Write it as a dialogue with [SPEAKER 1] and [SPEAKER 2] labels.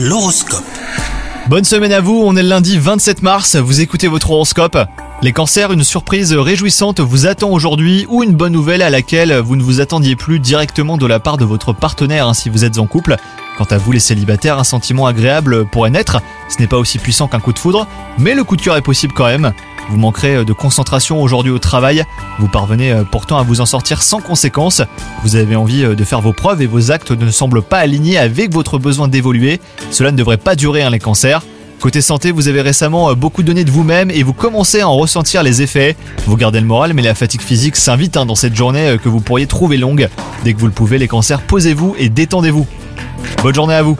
[SPEAKER 1] L'horoscope.
[SPEAKER 2] Bonne semaine à vous, on est le lundi 27 mars, vous écoutez votre horoscope. Les cancers, une surprise réjouissante vous attend aujourd'hui ou une bonne nouvelle à laquelle vous ne vous attendiez plus directement de la part de votre partenaire hein, si vous êtes en couple. Quant à vous les célibataires, un sentiment agréable pourrait naître, ce n'est pas aussi puissant qu'un coup de foudre, mais le coup de cœur est possible quand même. Vous manquerez de concentration aujourd'hui au travail, vous parvenez euh, pourtant à vous en sortir sans conséquence, vous avez envie euh, de faire vos preuves et vos actes ne semblent pas alignés avec votre besoin d'évoluer, cela ne devrait pas durer hein, les cancers. Côté santé, vous avez récemment euh, beaucoup donné de vous-même et vous commencez à en ressentir les effets. Vous gardez le moral, mais la fatigue physique s'invite hein, dans cette journée que vous pourriez trouver longue. Dès que vous le pouvez, les cancers, posez-vous et détendez-vous. Bonne journée à vous